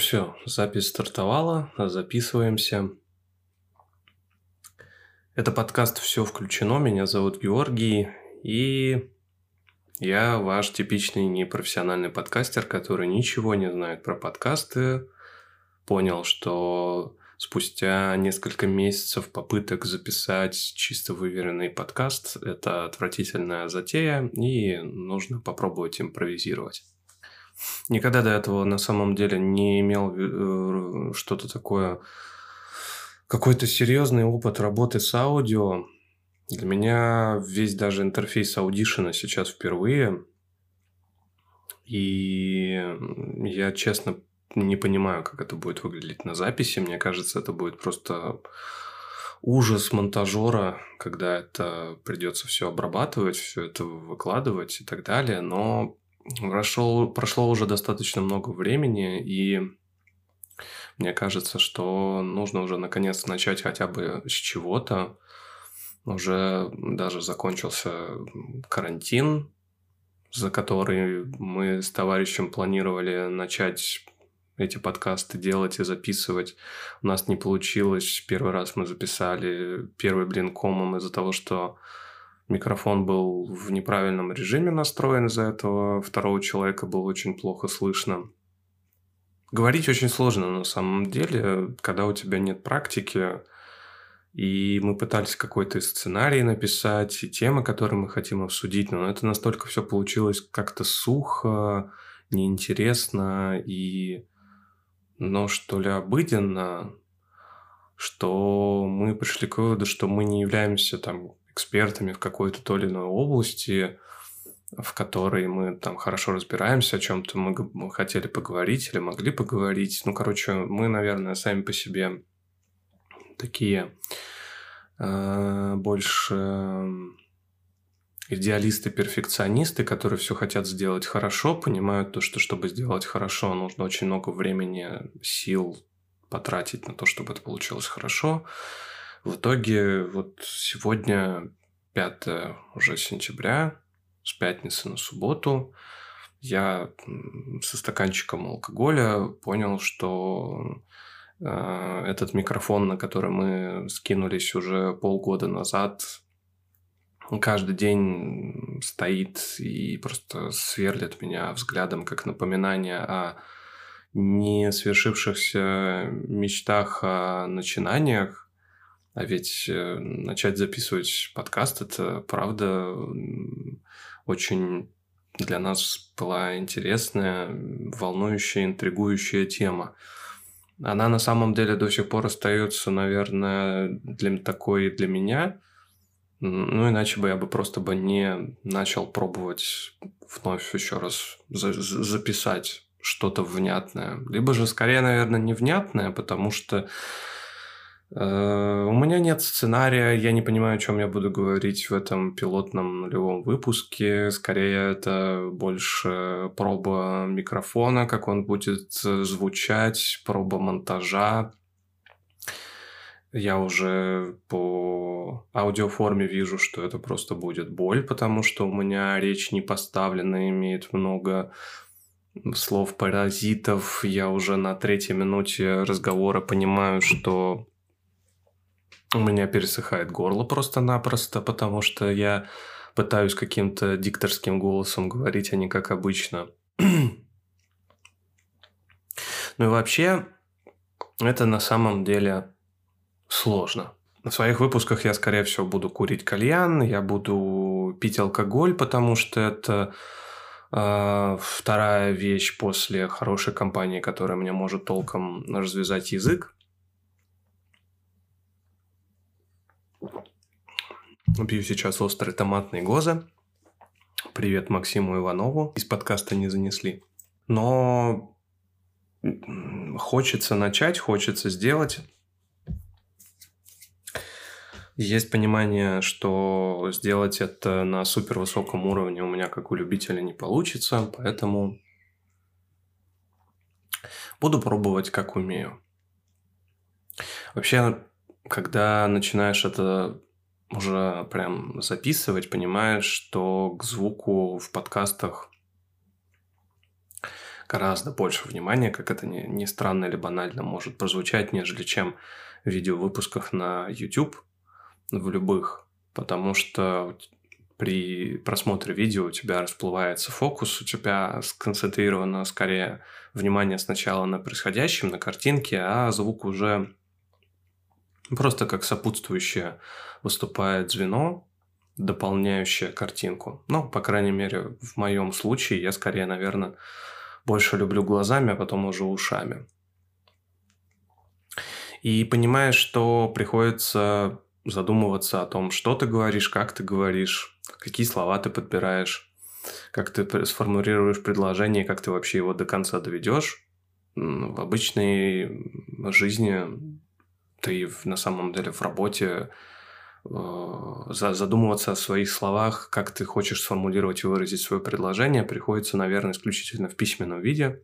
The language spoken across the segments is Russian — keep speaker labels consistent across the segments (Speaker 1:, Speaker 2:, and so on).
Speaker 1: Все, запись стартовала, записываемся. Это подкаст «Все включено», меня зовут Георгий, и я ваш типичный непрофессиональный подкастер, который ничего не знает про подкасты, понял, что спустя несколько месяцев попыток записать чисто выверенный подкаст – это отвратительная затея, и нужно попробовать импровизировать. Никогда до этого на самом деле не имел э, что-то такое, какой-то серьезный опыт работы с аудио. Для меня весь даже интерфейс аудишена сейчас впервые. И я, честно, не понимаю, как это будет выглядеть на записи. Мне кажется, это будет просто ужас монтажера, когда это придется все обрабатывать, все это выкладывать и так далее. Но Прошло, прошло уже достаточно много времени, и мне кажется, что нужно уже наконец начать хотя бы с чего-то. Уже даже закончился карантин, за который мы с товарищем планировали начать эти подкасты делать и записывать. У нас не получилось. Первый раз мы записали первый блин комом из-за того, что Микрофон был в неправильном режиме настроен из-за этого. Второго человека было очень плохо слышно. Говорить очень сложно на самом деле, когда у тебя нет практики. И мы пытались какой-то сценарий написать, и темы, которые мы хотим обсудить, но это настолько все получилось как-то сухо, неинтересно и, ну, что ли, обыденно, что мы пришли к выводу, что мы не являемся там экспертами в какой-то то или иной области, в которой мы там хорошо разбираемся, о чем-то мы хотели поговорить или могли поговорить. Ну, короче, мы, наверное, сами по себе такие э, больше идеалисты-перфекционисты, которые все хотят сделать хорошо, понимают то, что чтобы сделать хорошо, нужно очень много времени, сил потратить на то, чтобы это получилось хорошо. В итоге вот сегодня 5 уже сентября, с пятницы на субботу, я со стаканчиком алкоголя понял, что э, этот микрофон, на который мы скинулись уже полгода назад, каждый день стоит и просто сверлит меня взглядом как напоминание о не свершившихся мечтах, о начинаниях, а ведь э, начать записывать подкаст – это, правда, очень для нас была интересная, волнующая, интригующая тема. Она на самом деле до сих пор остается, наверное, для такой для меня. Ну, иначе бы я бы просто бы не начал пробовать вновь еще раз за записать что-то внятное. Либо же, скорее, наверное, невнятное, потому что у меня нет сценария, я не понимаю, о чем я буду говорить в этом пилотном нулевом выпуске. Скорее, это больше проба микрофона, как он будет звучать, проба монтажа. Я уже по аудиоформе вижу, что это просто будет боль, потому что у меня речь не поставлена, имеет много слов паразитов. Я уже на третьей минуте разговора понимаю, что у меня пересыхает горло просто-напросто, потому что я пытаюсь каким-то дикторским голосом говорить, а не как обычно. ну и вообще, это на самом деле сложно. На своих выпусках я, скорее всего, буду курить кальян, я буду пить алкоголь, потому что это э, вторая вещь после хорошей компании, которая мне может толком развязать язык. Пью сейчас острый томатный гоза. Привет Максиму Иванову. Из подкаста не занесли. Но хочется начать, хочется сделать. Есть понимание, что сделать это на супер высоком уровне у меня, как у любителя, не получится, поэтому буду пробовать, как умею. Вообще, когда начинаешь это уже прям записывать, понимаешь, что к звуку в подкастах гораздо больше внимания, как это не, не странно или банально может прозвучать, нежели чем в видеовыпусках на YouTube, в любых, потому что при просмотре видео у тебя расплывается фокус, у тебя сконцентрировано скорее внимание сначала на происходящем, на картинке, а звук уже просто как сопутствующее выступает звено, дополняющее картинку. Ну, по крайней мере, в моем случае я скорее, наверное, больше люблю глазами, а потом уже ушами. И понимаешь, что приходится задумываться о том, что ты говоришь, как ты говоришь, какие слова ты подбираешь, как ты сформулируешь предложение, как ты вообще его до конца доведешь. В обычной жизни ты на самом деле в работе э, задумываться о своих словах, как ты хочешь сформулировать и выразить свое предложение, приходится, наверное, исключительно в письменном виде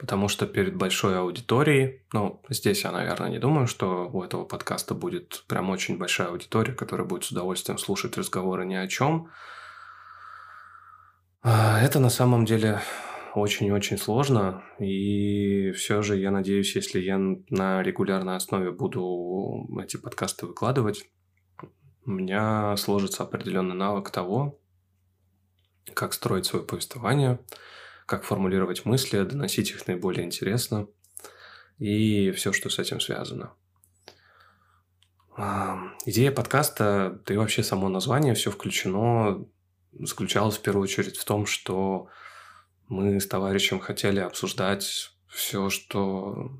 Speaker 1: потому что перед большой аудиторией, ну, здесь я, наверное, не думаю, что у этого подкаста будет прям очень большая аудитория, которая будет с удовольствием слушать разговоры ни о чем. А, это на самом деле очень-очень сложно, и все же я надеюсь, если я на регулярной основе буду эти подкасты выкладывать, у меня сложится определенный навык того, как строить свое повествование – как формулировать мысли, доносить их наиболее интересно и все, что с этим связано. Идея подкаста, да и вообще само название, все включено, заключалось в первую очередь в том, что мы с товарищем хотели обсуждать все, что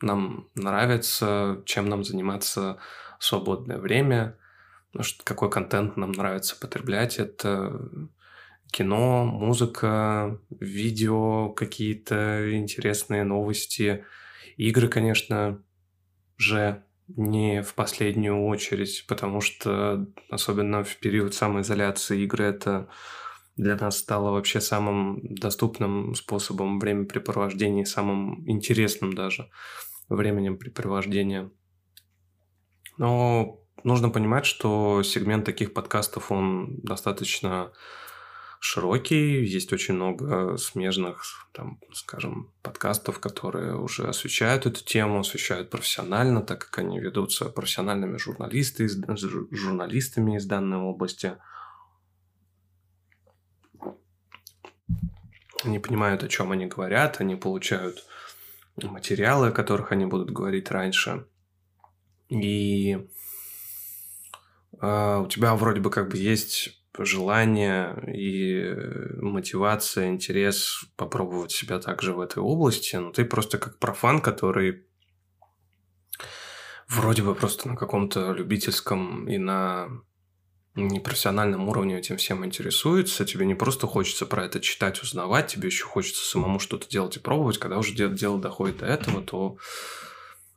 Speaker 1: нам нравится, чем нам заниматься в свободное время, какой контент нам нравится потреблять. Это кино, музыка, видео, какие-то интересные новости, игры, конечно же, не в последнюю очередь, потому что особенно в период самоизоляции игры это для нас стало вообще самым доступным способом времяпрепровождения, самым интересным даже временем препровождения. Но нужно понимать, что сегмент таких подкастов, он достаточно широкий, есть очень много смежных, там, скажем, подкастов, которые уже освещают эту тему, освещают профессионально, так как они ведутся профессиональными журналисты, журналистами из данной области. Они понимают, о чем они говорят, они получают материалы, о которых они будут говорить раньше. И э, у тебя вроде бы как бы есть желание и мотивация, интерес попробовать себя также в этой области, но ты просто как профан, который вроде бы просто на каком-то любительском и на непрофессиональном уровне этим всем интересуется, тебе не просто хочется про это читать, узнавать, тебе еще хочется самому что-то делать и пробовать, когда уже дело доходит до этого, то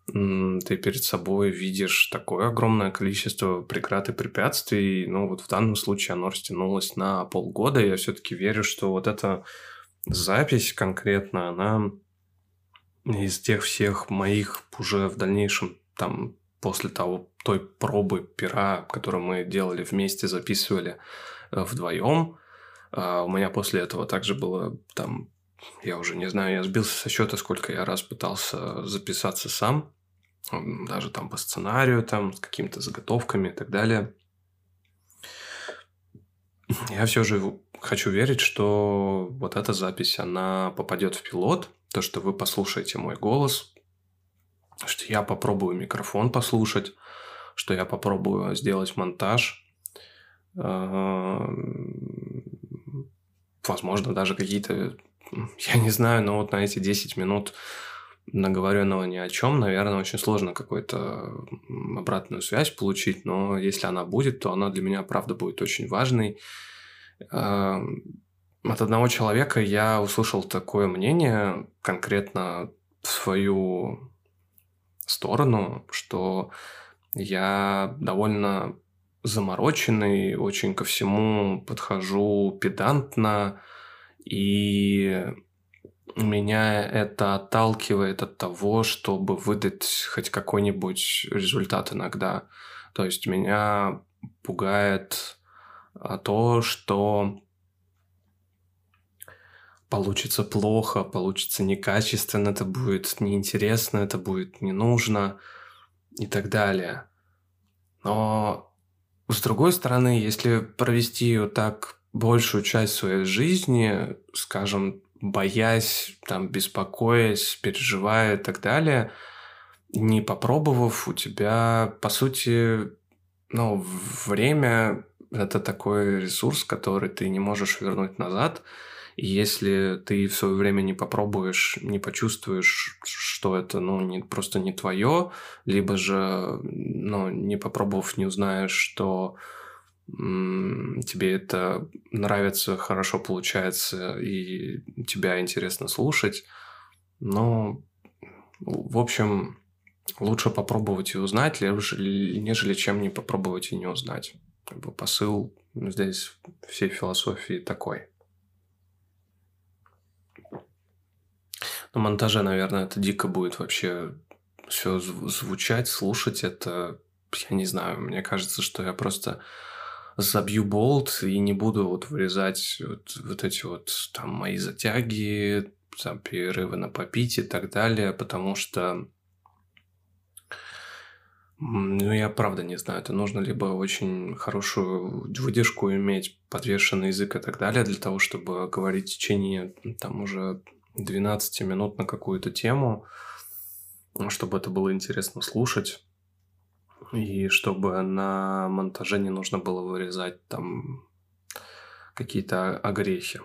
Speaker 1: ты перед собой видишь такое огромное количество преград и препятствий. Ну, вот в данном случае оно растянулось на полгода. Я все-таки верю, что вот эта запись конкретно, она из тех всех моих уже в дальнейшем, там, после того, той пробы пера, которую мы делали вместе, записывали э, вдвоем, а у меня после этого также было там я уже не знаю, я сбился со счета, сколько я раз пытался записаться сам. Даже там по сценарию, там с какими-то заготовками и так далее. Я все же хочу верить, что вот эта запись, она попадет в пилот, то, что вы послушаете мой голос, что я попробую микрофон послушать, что я попробую сделать монтаж, а, возможно, даже какие-то, я не знаю, но вот на эти 10 минут наговоренного ни о чем, наверное, очень сложно какую-то обратную связь получить, но если она будет, то она для меня, правда, будет очень важной. Эм, от одного человека я услышал такое мнение конкретно в свою сторону, что я довольно замороченный, очень ко всему подхожу педантно, и меня это отталкивает от того, чтобы выдать хоть какой-нибудь результат иногда. То есть меня пугает а, то, что получится плохо, получится некачественно, это будет неинтересно, это будет не нужно и так далее. Но с другой стороны, если провести ее так большую часть своей жизни, скажем, боясь, там, беспокоясь, переживая и так далее, не попробовав, у тебя, по сути, ну, время – это такой ресурс, который ты не можешь вернуть назад. И если ты в свое время не попробуешь, не почувствуешь, что это, ну, не, просто не твое, либо же, ну, не попробовав, не узнаешь, что тебе это нравится, хорошо получается, и тебя интересно слушать. Но, в общем, лучше попробовать и узнать, нежели чем не попробовать и не узнать. Посыл здесь всей философии такой. На монтаже, наверное, это дико будет вообще все звучать, слушать это. Я не знаю, мне кажется, что я просто забью болт и не буду вот вырезать вот, вот эти вот там мои затяги, там перерывы на попить и так далее, потому что ну, я правда не знаю. Это нужно либо очень хорошую выдержку иметь, подвешенный язык и так далее, для того, чтобы говорить в течение там уже 12 минут на какую-то тему, чтобы это было интересно слушать. И чтобы на монтаже не нужно было вырезать там какие-то огрехи.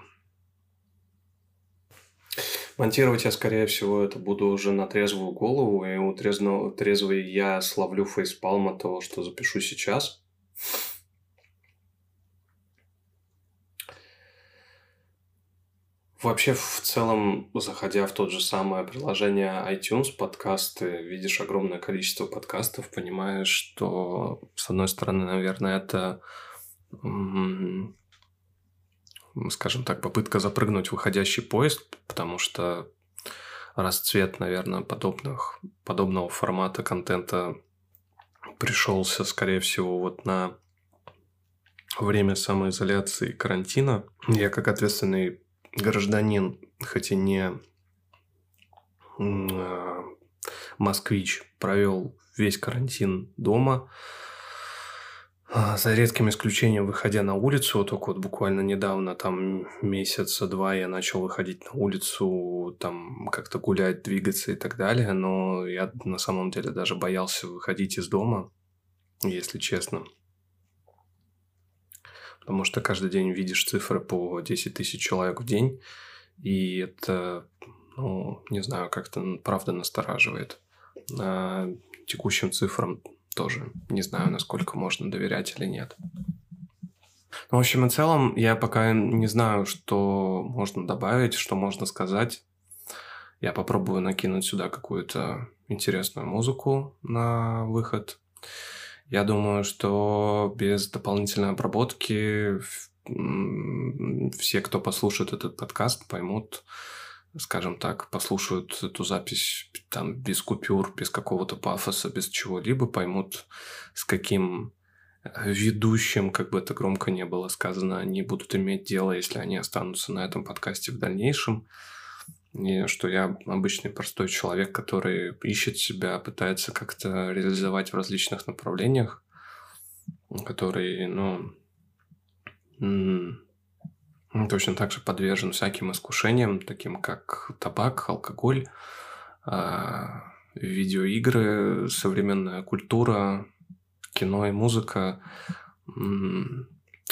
Speaker 1: Монтировать я, скорее всего, это буду уже на трезвую голову, и у трезно, трезвый я словлю от того, что запишу сейчас. Вообще, в целом, заходя в тот же самое приложение iTunes, подкасты, видишь огромное количество подкастов, понимаешь, что, с одной стороны, наверное, это, скажем так, попытка запрыгнуть в выходящий поезд, потому что расцвет, наверное, подобных, подобного формата контента пришелся, скорее всего, вот на время самоизоляции и карантина. Я как ответственный гражданин, хотя не а, москвич, провел весь карантин дома, а, за редким исключением выходя на улицу, только вот буквально недавно, там месяца два я начал выходить на улицу, там как-то гулять, двигаться и так далее, но я на самом деле даже боялся выходить из дома, если честно потому что каждый день видишь цифры по 10 тысяч человек в день, и это, ну, не знаю, как-то правда настораживает. А текущим цифрам тоже не знаю, насколько можно доверять или нет. Ну, в общем и целом, я пока не знаю, что можно добавить, что можно сказать. Я попробую накинуть сюда какую-то интересную музыку на выход. Я думаю, что без дополнительной обработки все, кто послушает этот подкаст, поймут, скажем так, послушают эту запись там без купюр, без какого-то пафоса, без чего-либо, поймут, с каким э, ведущим, как бы это громко не было сказано, они будут иметь дело, если они останутся на этом подкасте в дальнейшем и что я обычный простой человек, который ищет себя, пытается как-то реализовать в различных направлениях, который, ну, точно так же подвержен всяким искушениям, таким как табак, алкоголь, а, видеоигры, современная культура, кино и музыка.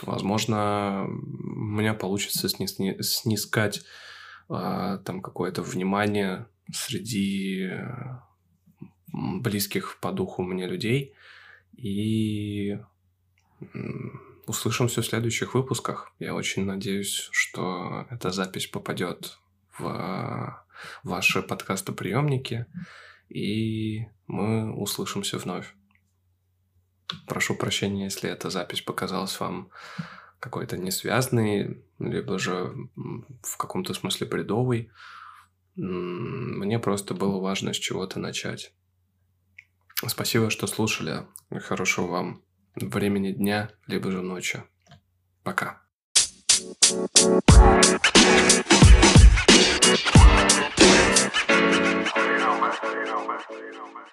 Speaker 1: Возможно, у меня получится снискать а, там какое-то внимание среди близких по духу мне людей. И услышимся в следующих выпусках. Я очень надеюсь, что эта запись попадет в ваши подкастоприемники, и мы услышимся вновь. Прошу прощения, если эта запись показалась вам какой-то несвязный, либо же в каком-то смысле бредовый. Мне просто было важно с чего-то начать. Спасибо, что слушали. Хорошего вам времени дня, либо же ночи. Пока. You know, man. You
Speaker 2: know, man.